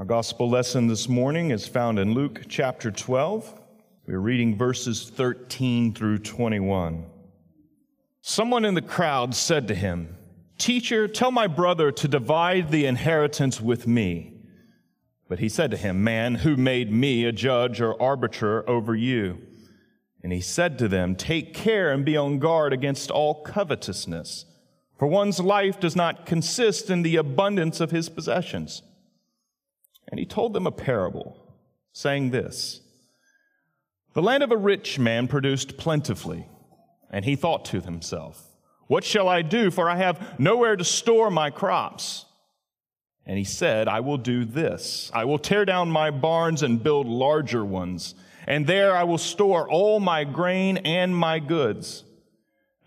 Our gospel lesson this morning is found in Luke chapter 12. We're reading verses 13 through 21. Someone in the crowd said to him, Teacher, tell my brother to divide the inheritance with me. But he said to him, Man, who made me a judge or arbiter over you? And he said to them, Take care and be on guard against all covetousness, for one's life does not consist in the abundance of his possessions. And he told them a parable, saying this The land of a rich man produced plentifully, and he thought to himself, What shall I do? For I have nowhere to store my crops. And he said, I will do this I will tear down my barns and build larger ones, and there I will store all my grain and my goods.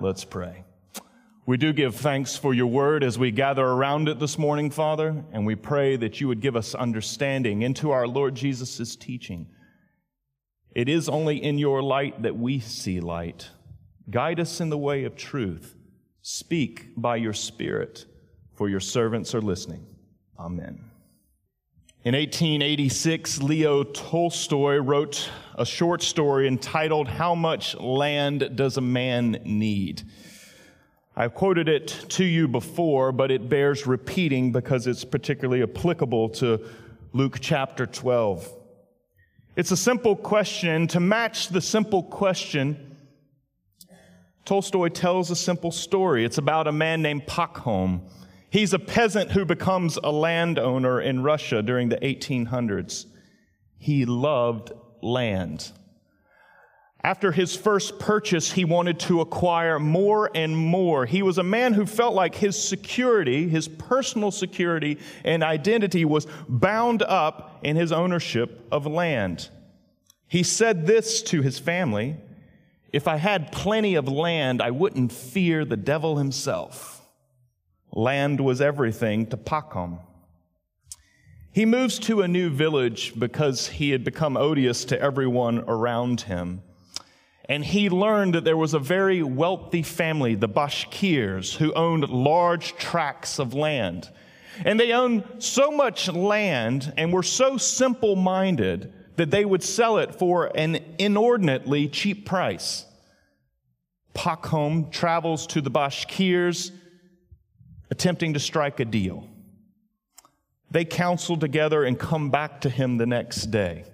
Let's pray. We do give thanks for your word as we gather around it this morning, Father, and we pray that you would give us understanding into our Lord Jesus' teaching. It is only in your light that we see light. Guide us in the way of truth. Speak by your Spirit, for your servants are listening. Amen. In 1886, Leo Tolstoy wrote a short story entitled, How Much Land Does a Man Need? I've quoted it to you before, but it bears repeating because it's particularly applicable to Luke chapter 12. It's a simple question. To match the simple question, Tolstoy tells a simple story. It's about a man named Pakhom He's a peasant who becomes a landowner in Russia during the 1800s. He loved land. After his first purchase, he wanted to acquire more and more. He was a man who felt like his security, his personal security and identity was bound up in his ownership of land. He said this to his family If I had plenty of land, I wouldn't fear the devil himself. Land was everything to Pakhom. He moves to a new village because he had become odious to everyone around him. And he learned that there was a very wealthy family, the Bashkirs, who owned large tracts of land. And they owned so much land and were so simple minded that they would sell it for an inordinately cheap price. Pakhom travels to the Bashkirs attempting to strike a deal. They counsel together and come back to him the next day.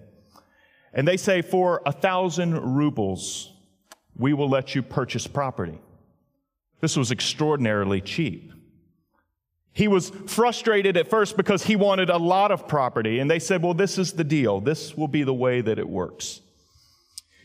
And they say, For a thousand rubles, we will let you purchase property. This was extraordinarily cheap. He was frustrated at first because he wanted a lot of property. And they said, Well, this is the deal. This will be the way that it works.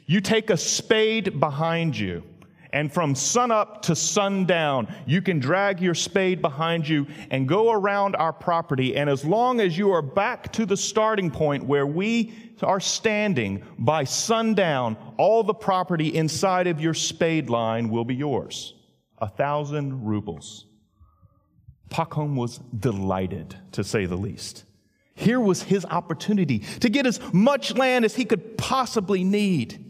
You take a spade behind you and from sunup to sundown, you can drag your spade behind you and go around our property. And as long as you are back to the starting point where we are standing by sundown, all the property inside of your spade line will be yours. A thousand rubles. Pakhom was delighted, to say the least. Here was his opportunity to get as much land as he could possibly need.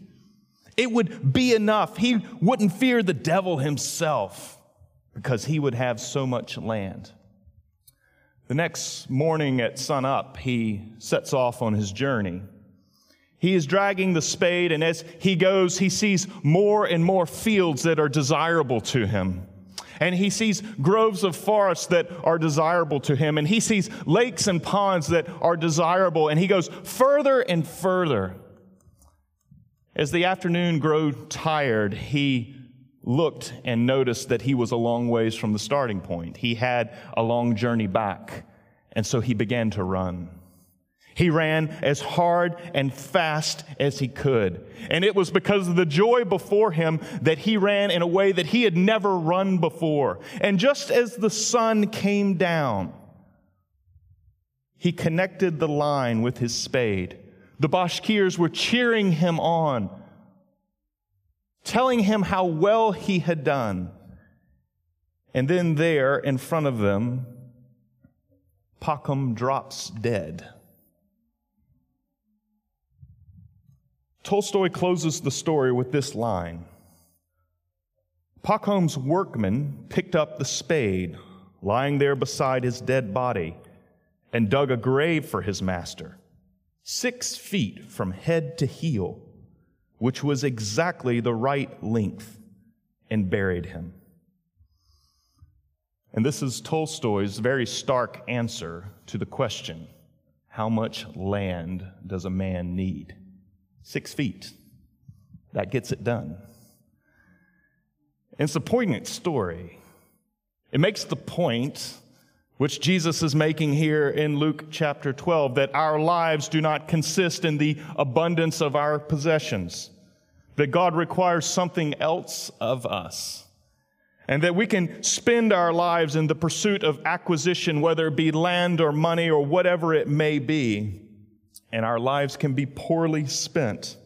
It would be enough. He wouldn't fear the devil himself because he would have so much land. The next morning at sunup, he sets off on his journey. He is dragging the spade, and as he goes, he sees more and more fields that are desirable to him. And he sees groves of forests that are desirable to him. And he sees lakes and ponds that are desirable. And he goes further and further. As the afternoon grew tired, he looked and noticed that he was a long ways from the starting point. He had a long journey back, and so he began to run. He ran as hard and fast as he could. And it was because of the joy before him that he ran in a way that he had never run before. And just as the sun came down, he connected the line with his spade. The Bashkirs were cheering him on, telling him how well he had done. And then, there in front of them, Pakhom drops dead. Tolstoy closes the story with this line Pakhom's workman picked up the spade lying there beside his dead body and dug a grave for his master, six feet from head to heel, which was exactly the right length, and buried him. And this is Tolstoy's very stark answer to the question how much land does a man need? Six feet. That gets it done. And it's a poignant story. It makes the point which Jesus is making here in Luke chapter 12 that our lives do not consist in the abundance of our possessions, that God requires something else of us, and that we can spend our lives in the pursuit of acquisition, whether it be land or money or whatever it may be, and our lives can be poorly spent.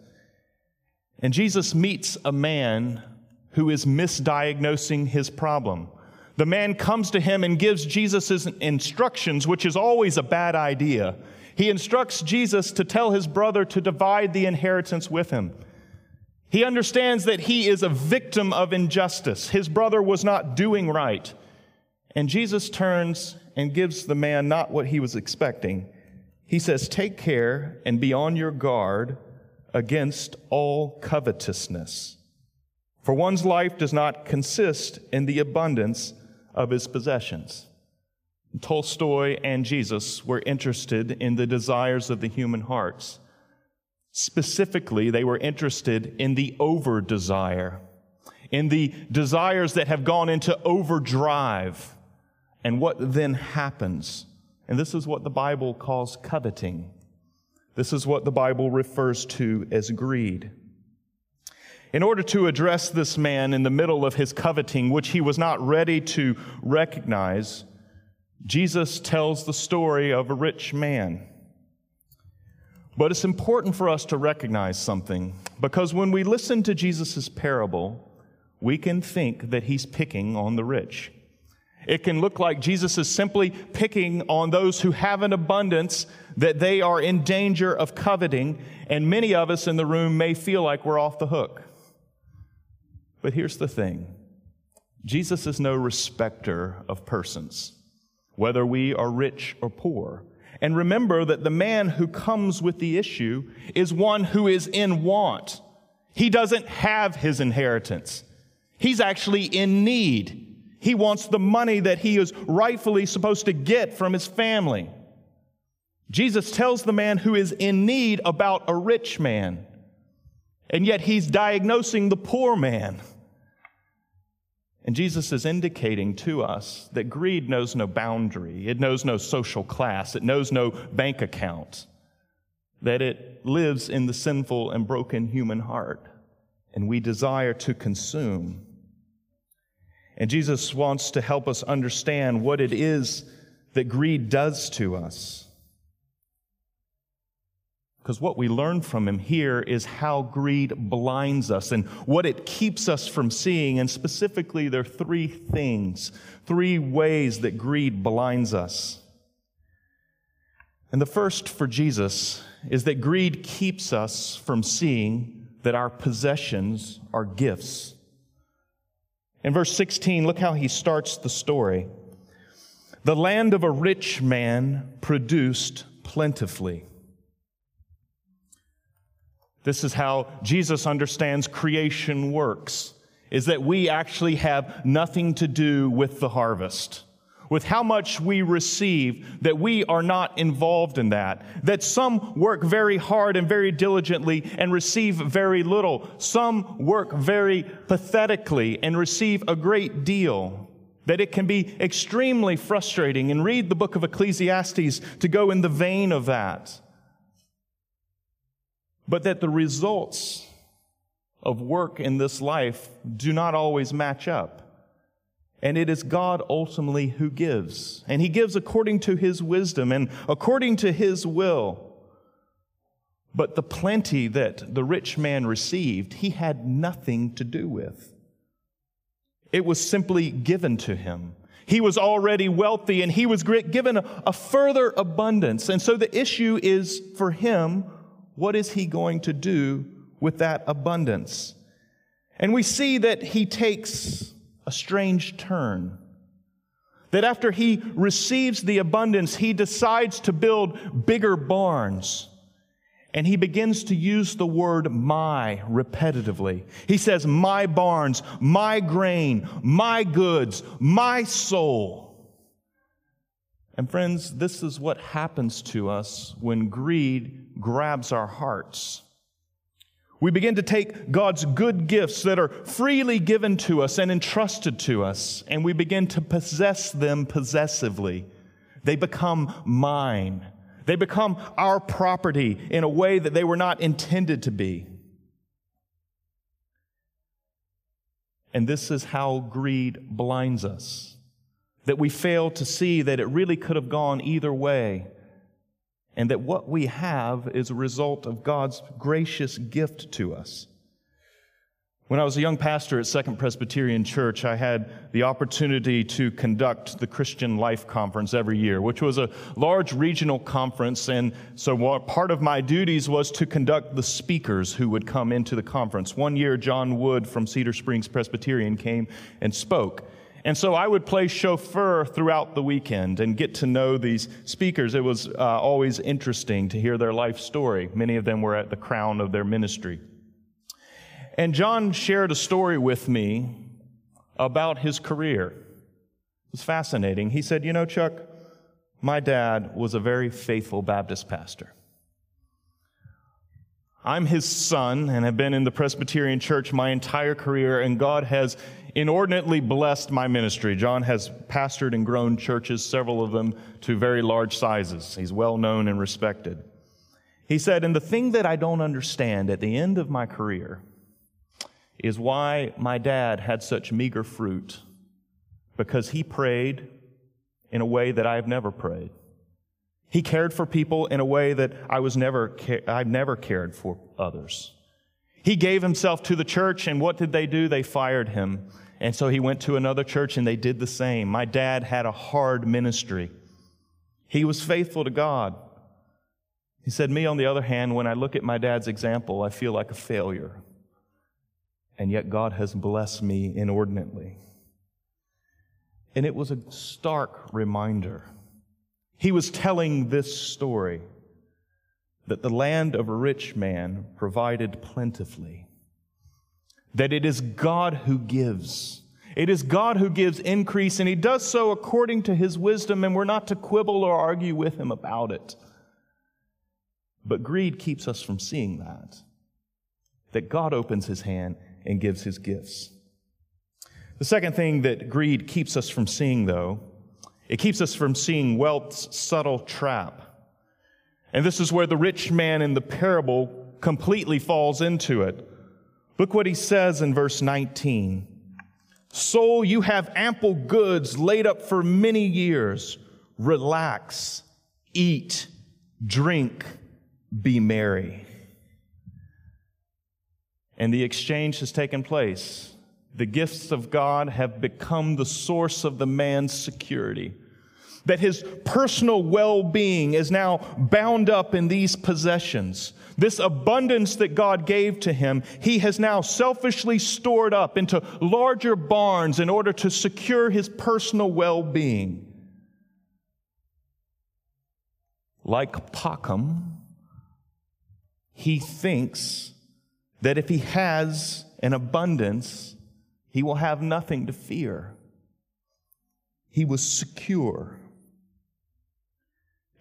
And Jesus meets a man who is misdiagnosing his problem. The man comes to him and gives Jesus instructions, which is always a bad idea. He instructs Jesus to tell his brother to divide the inheritance with him. He understands that he is a victim of injustice. His brother was not doing right. And Jesus turns and gives the man not what he was expecting. He says, Take care and be on your guard against all covetousness. For one's life does not consist in the abundance of his possessions. Tolstoy and Jesus were interested in the desires of the human hearts. Specifically, they were interested in the over desire, in the desires that have gone into overdrive, and what then happens. And this is what the Bible calls coveting. This is what the Bible refers to as greed. In order to address this man in the middle of his coveting, which he was not ready to recognize, Jesus tells the story of a rich man. But it's important for us to recognize something because when we listen to Jesus' parable, we can think that he's picking on the rich. It can look like Jesus is simply picking on those who have an abundance that they are in danger of coveting, and many of us in the room may feel like we're off the hook. But here's the thing Jesus is no respecter of persons, whether we are rich or poor. And remember that the man who comes with the issue is one who is in want. He doesn't have his inheritance. He's actually in need. He wants the money that he is rightfully supposed to get from his family. Jesus tells the man who is in need about a rich man, and yet he's diagnosing the poor man. And Jesus is indicating to us that greed knows no boundary, it knows no social class, it knows no bank account, that it lives in the sinful and broken human heart, and we desire to consume. And Jesus wants to help us understand what it is that greed does to us. Because what we learn from him here is how greed blinds us and what it keeps us from seeing. And specifically, there are three things, three ways that greed blinds us. And the first for Jesus is that greed keeps us from seeing that our possessions are gifts. In verse 16, look how he starts the story. The land of a rich man produced plentifully. This is how Jesus understands creation works, is that we actually have nothing to do with the harvest. With how much we receive, that we are not involved in that. That some work very hard and very diligently and receive very little. Some work very pathetically and receive a great deal that it can be extremely frustrating. And read the book of Ecclesiastes to go in the vein of that but that the results of work in this life do not always match up. And it is God ultimately who gives. And He gives according to His wisdom and according to His will. But the plenty that the rich man received, he had nothing to do with. It was simply given to him. He was already wealthy and he was given a, further abundance. And so the issue is for him, what is he going to do with that abundance? And we see that he takes a strange turn. That after he receives the abundance, he decides to build bigger barns. And he begins to use the word my repetitively. He says, my barns, my grain, my goods, my soul. And friends, this is what happens to us when greed grabs our hearts. We begin to take God's good gifts that are freely given to us and entrusted to us, and we begin to possess them possessively. They become mine. They become our property in a way that they were not intended to be. And this is how greed blinds us. That we fail to see that it really could have gone either way. And that what we have is a result of God's gracious gift to us. When I was a young pastor at Second Presbyterian Church, I had the opportunity to conduct the Christian Life Conference every year, which was a large regional conference. And so part of my duties was to conduct the speakers who would come into the conference. One year, John Wood from Cedar Springs Presbyterian came and spoke. And so I would play chauffeur throughout the weekend and get to know these speakers. It was uh, always interesting to hear their life story. Many of them were at the crown of their ministry. And John shared a story with me about his career. It was fascinating. He said, You know, Chuck, my dad was a very faithful Baptist pastor. I'm his son and have been in the Presbyterian church my entire career, and God has inordinately blessed my ministry. John has pastored and grown churches, several of them to very large sizes. He's well known and respected. He said, And the thing that I don't understand at the end of my career is why my dad had such meager fruit because he prayed in a way that I have never prayed. He cared for people in a way that I was never, I've never cared for others. He gave himself to the church, and what did they do? They fired him. And so he went to another church, and they did the same. My dad had a hard ministry. He was faithful to God. He said, Me, on the other hand, when I look at my dad's example, I feel like a failure and yet God has blessed me inordinately. And it was a stark reminder. He was telling this story that the land of a rich man provided plentifully, that it is God who gives. It is God who gives increase, and He does so according to His wisdom, and we're not to quibble or argue with Him about it. But greed keeps us from seeing that. That God opens His hand and gives his gifts. The second thing that greed keeps us from seeing, though, it keeps us from seeing wealth's subtle trap. And this is where the rich man in the parable completely falls into it. Look what he says in verse 19. Soul, you have ample goods laid up for many years. Relax, eat, drink, be merry and the exchange has taken place. The gifts of God have become the source of the man's security. That his personal well being is now bound up in these possessions. This abundance that God gave to him, he has now selfishly stored up into larger barns in order to secure his personal well being. Like Pakhom, he thinks that if he has an abundance, he will have nothing to fear. He was secure.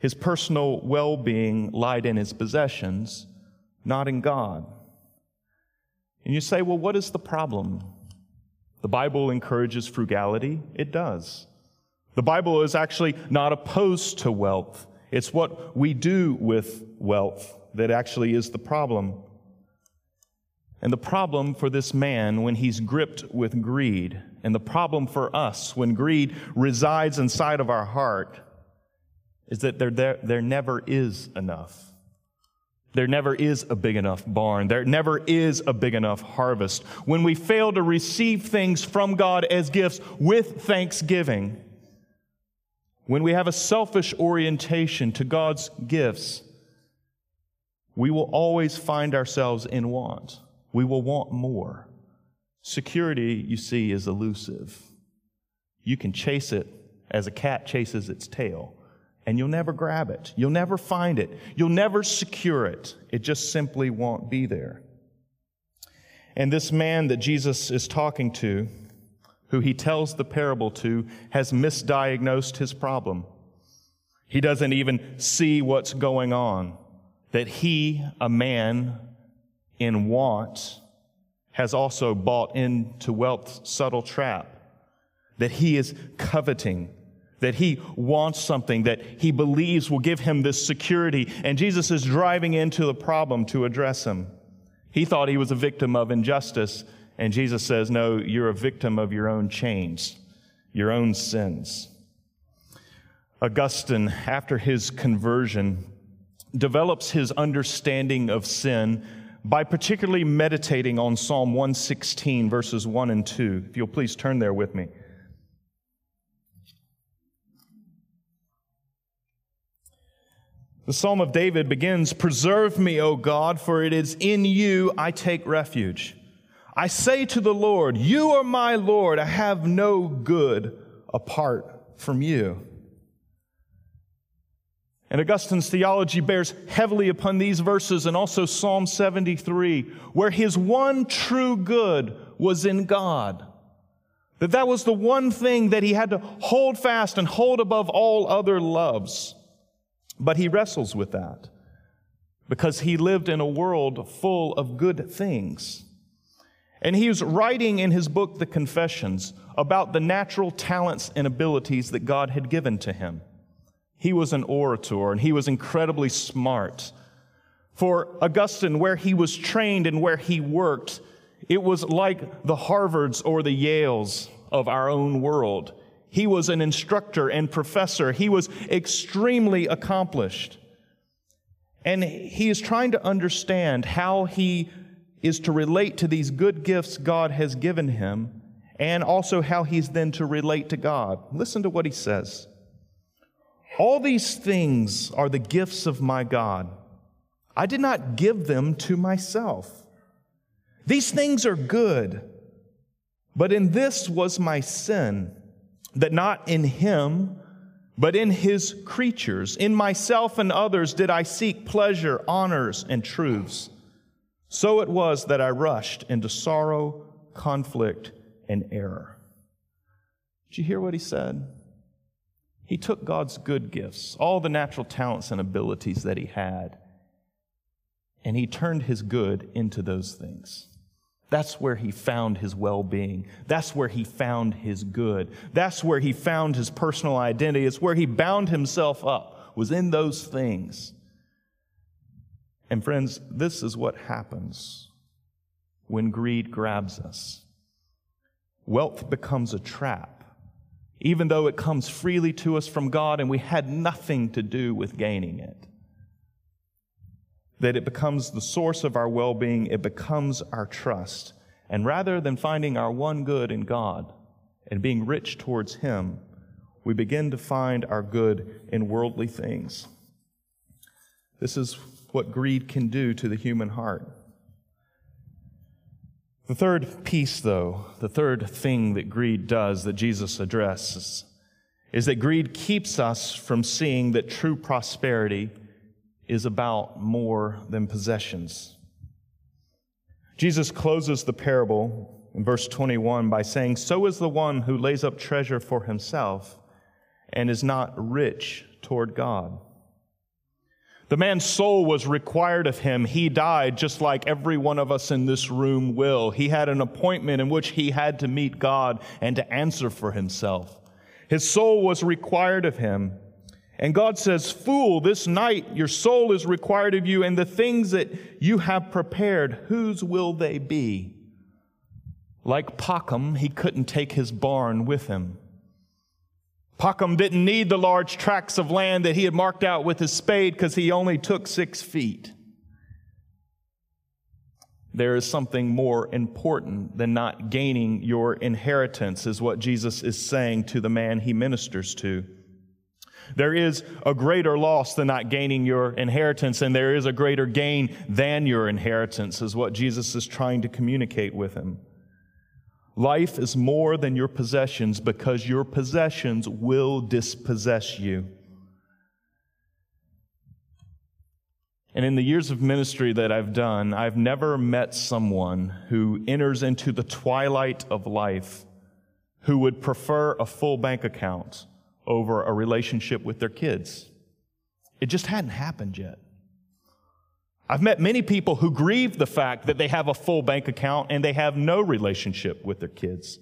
His personal well being lied in his possessions, not in God. And you say, well, what is the problem? The Bible encourages frugality. It does. The Bible is actually not opposed to wealth. It's what we do with wealth that actually is the problem. And the problem for this man when he's gripped with greed, and the problem for us when greed resides inside of our heart, is that there, there, there never is enough. There never is a big enough barn. There never is a big enough harvest. When we fail to receive things from God as gifts with thanksgiving, when we have a selfish orientation to God's gifts, we will always find ourselves in want we will want more. Security, you see, is elusive. You can chase it as a cat chases its tail, and you'll never grab it. You'll never find it. You'll never secure it. It just simply won't be there. And this man that Jesus is talking to, who he tells the parable to, has misdiagnosed his problem. He doesn't even see what's going on. That he, a man, in want has also bought into wealth's subtle trap, that he is coveting, that he wants something that he believes will give him this security. And Jesus is driving into the problem to address him. He thought he was a victim of injustice, and Jesus says, No, you're a victim of your own chains, your own sins. Augustine, after his conversion, develops his understanding of sin by particularly meditating on Psalm 116, verses 1 and 2. If you'll please turn there with me. The Psalm of David begins Preserve me, O God, for it is in you I take refuge. I say to the Lord, You are my Lord. I have no good apart from you. And Augustine's theology bears heavily upon these verses and also Psalm 73, where his one true good was in God. That that was the one thing that he had to hold fast and hold above all other loves. But he wrestles with that because he lived in a world full of good things. And he was writing in his book, The Confessions, about the natural talents and abilities that God had given to him. He was an orator and he was incredibly smart. For Augustine, where he was trained and where he worked, it was like the Harvards or the Yales of our own world. He was an instructor and professor. He was extremely accomplished. And he is trying to understand how he is to relate to these good gifts God has given him and also how he's then to relate to God. Listen to what he says. All these things are the gifts of my God. I did not give them to myself. These things are good, but in this was my sin, that not in him, but in his creatures, in myself and others, did I seek pleasure, honors, and truths. So it was that I rushed into sorrow, conflict, and error. Did you hear what he said? He took God's good gifts, all the natural talents and abilities that he had, and he turned his good into those things. That's where he found his well being. That's where he found his good. That's where he found his personal identity. It's where he bound himself up, was in those things. And friends, this is what happens when greed grabs us. Wealth becomes a trap even though it comes freely to us from God and we had nothing to do with gaining it. That it becomes the source of our well being, it becomes our trust. And rather than finding our one good in God and being rich towards Him, we begin to find our good in worldly things. This is what greed can do to the human heart. The third piece, though, the third thing that greed does that Jesus addresses, is that greed keeps us from seeing that true prosperity is about more than possessions. Jesus closes the parable in verse 21 by saying, So is the one who lays up treasure for himself and is not rich toward God. The man's soul was required of him. He died just like every one of us in this room will. He had an appointment in which he had to meet God and to answer for himself. His soul was required of him. And God says, Fool, this night your soul is required of you, and the things that you have prepared, whose will they be? Like Pakhom, he couldn't take his barn with him. Pakhom didn't need the large tracts of land that he had marked out with his spade because he only took six feet. There is something more important than not gaining your inheritance, is what Jesus is saying to the man he ministers to. There is a greater loss than not gaining your inheritance, and there is a greater gain than your inheritance, is what Jesus is trying to communicate with him. Life is more than your possessions because your possessions will dispossess you. And in the years of ministry that I've done, I've never met someone who enters into the twilight of life who would prefer a full bank account over a relationship with their kids. It just hadn't happened yet. I've met many people who grieve the fact that they have a full bank account and they have no relationship with their kids.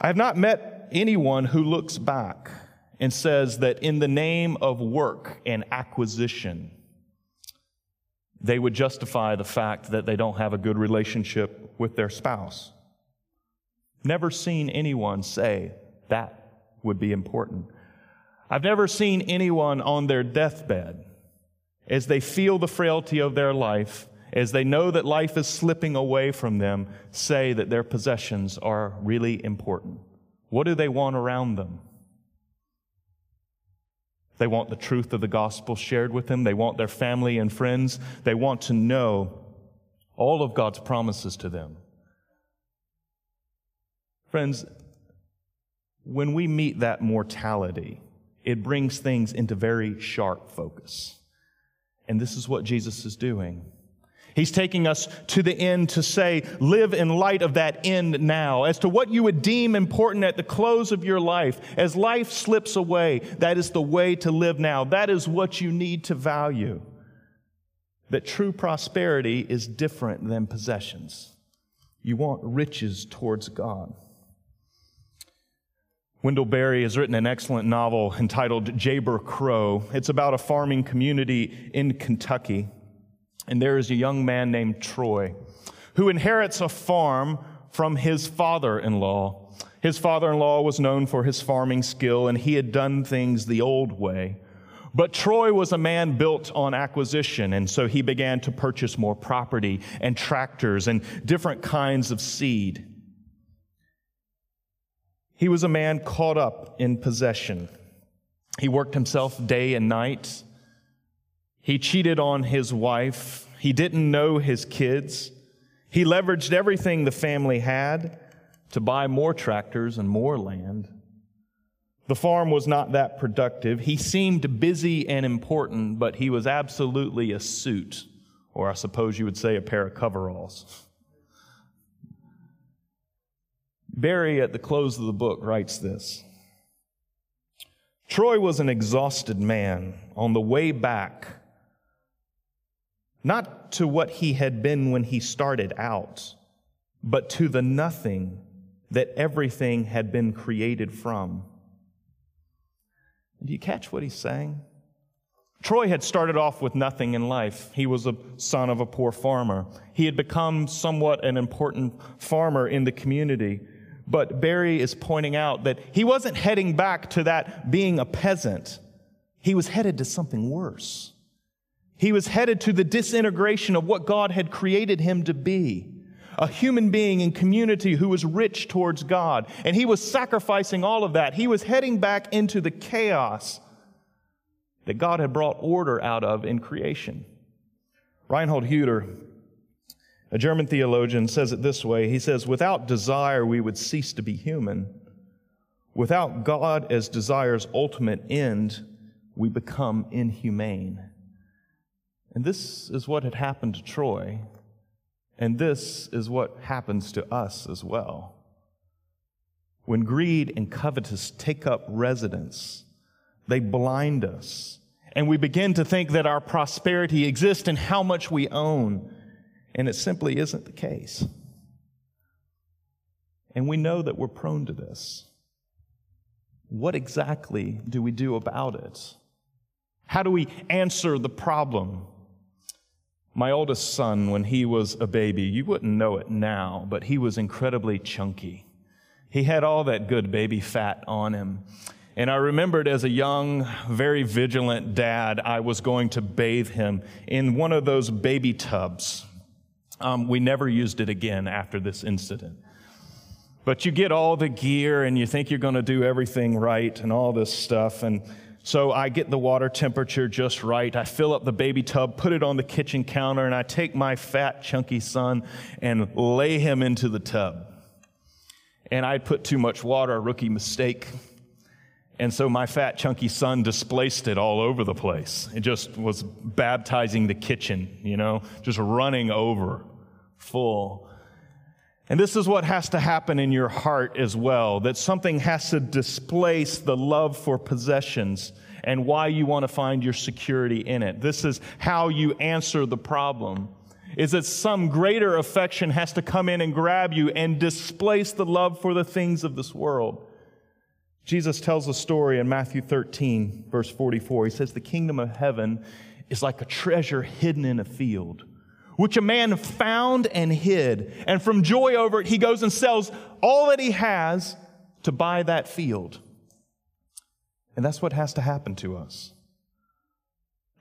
I have not met anyone who looks back and says that in the name of work and acquisition, they would justify the fact that they don't have a good relationship with their spouse. Never seen anyone say that would be important. I've never seen anyone on their deathbed, as they feel the frailty of their life, as they know that life is slipping away from them, say that their possessions are really important. What do they want around them? They want the truth of the gospel shared with them. They want their family and friends. They want to know all of God's promises to them. Friends, when we meet that mortality, it brings things into very sharp focus. And this is what Jesus is doing. He's taking us to the end to say, live in light of that end now. As to what you would deem important at the close of your life, as life slips away, that is the way to live now. That is what you need to value. That true prosperity is different than possessions. You want riches towards God. Wendell Berry has written an excellent novel entitled Jayber Crow. It's about a farming community in Kentucky. And there is a young man named Troy who inherits a farm from his father in law. His father in law was known for his farming skill and he had done things the old way. But Troy was a man built on acquisition, and so he began to purchase more property and tractors and different kinds of seed. He was a man caught up in possession. He worked himself day and night. He cheated on his wife. He didn't know his kids. He leveraged everything the family had to buy more tractors and more land. The farm was not that productive. He seemed busy and important, but he was absolutely a suit, or I suppose you would say a pair of coveralls. Berry, at the close of the book, writes this Troy was an exhausted man on the way back, not to what he had been when he started out, but to the nothing that everything had been created from. Do you catch what he's saying? Troy had started off with nothing in life. He was a son of a poor farmer. He had become somewhat an important farmer in the community. But Berry is pointing out that he wasn't heading back to that being a peasant. He was headed to something worse. He was headed to the disintegration of what God had created him to be a human being in community who was rich towards God. And he was sacrificing all of that. He was heading back into the chaos that God had brought order out of in creation. Reinhold Hütter a German theologian says it this way He says, Without desire, we would cease to be human. Without God as desire's ultimate end, we become inhumane. And this is what had happened to Troy. And this is what happens to us as well. When greed and covetous take up residence, they blind us. And we begin to think that our prosperity exists in how much we own and it simply isn't the case. And we know that we're prone to this. what exactly do we do about it? How do we answer the problem? My oldest son, when he was a baby, you wouldn't know it now, but he was incredibly chunky. He had all that good baby fat on him. And I remembered as a young, very vigilant dad, I was going to bathe him in one of those baby tubs. Um, we never used it again after this incident. But you get all the gear and you think you're going to do everything right and all this stuff. And so I get the water temperature just right. I fill up the baby tub, put it on the kitchen counter, and I take my fat, chunky son and lay him into the tub. And I put too much water, a rookie mistake. And so my fat, chunky son displaced it all over the place. It just was baptizing the kitchen, you know, just running over full. And this is what has to happen in your heart as well that something has to displace the love for possessions and why you want to find your security in it. This is how you answer the problem. Is that some greater affection has to come in and grab you and displace the love for the things of this world. Jesus tells a story in Matthew 13, verse 44. He says, The kingdom of heaven is like a treasure hidden in a field which a man found and hid. And from joy over it, he goes and sells all that he has to buy that field. And that's what has to happen to us.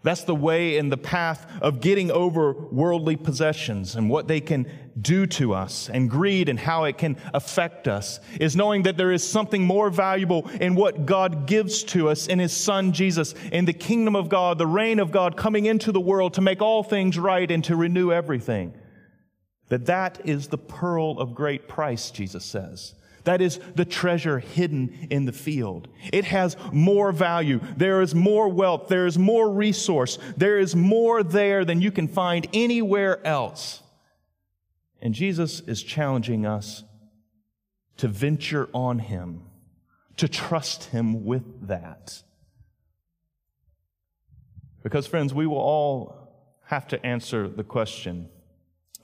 That's the way and the path of getting over worldly possessions and what they can do to us and greed and how it can affect us is knowing that there is something more valuable in what God gives to us in His Son Jesus, in the kingdom of God, the reign of God coming into the world to make all things right and to renew everything. That that is the pearl of great price, Jesus says. That is the treasure hidden in the field. It has more value. There is more wealth. There is more resource. There is more there than you can find anywhere else. And Jesus is challenging us to venture on Him, to trust Him with that. Because, friends, we will all have to answer the question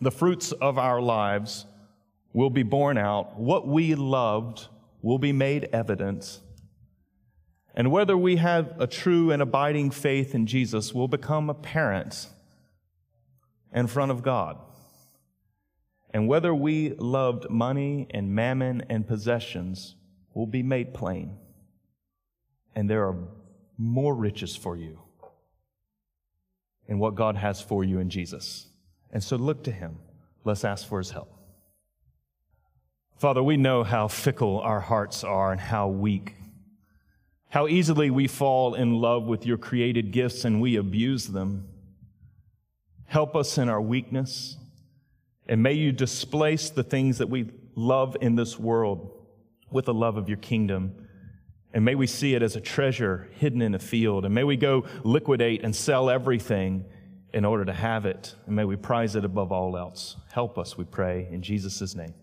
the fruits of our lives will be borne out, what we loved will be made evident, and whether we have a true and abiding faith in Jesus will become apparent in front of God. And whether we loved money and mammon and possessions will be made plain. And there are more riches for you in what God has for you in Jesus. And so look to Him. Let's ask for His help. Father, we know how fickle our hearts are and how weak, how easily we fall in love with your created gifts and we abuse them. Help us in our weakness, and may you displace the things that we love in this world with the love of your kingdom. And may we see it as a treasure hidden in a field. And may we go liquidate and sell everything in order to have it. And may we prize it above all else. Help us, we pray, in Jesus' name.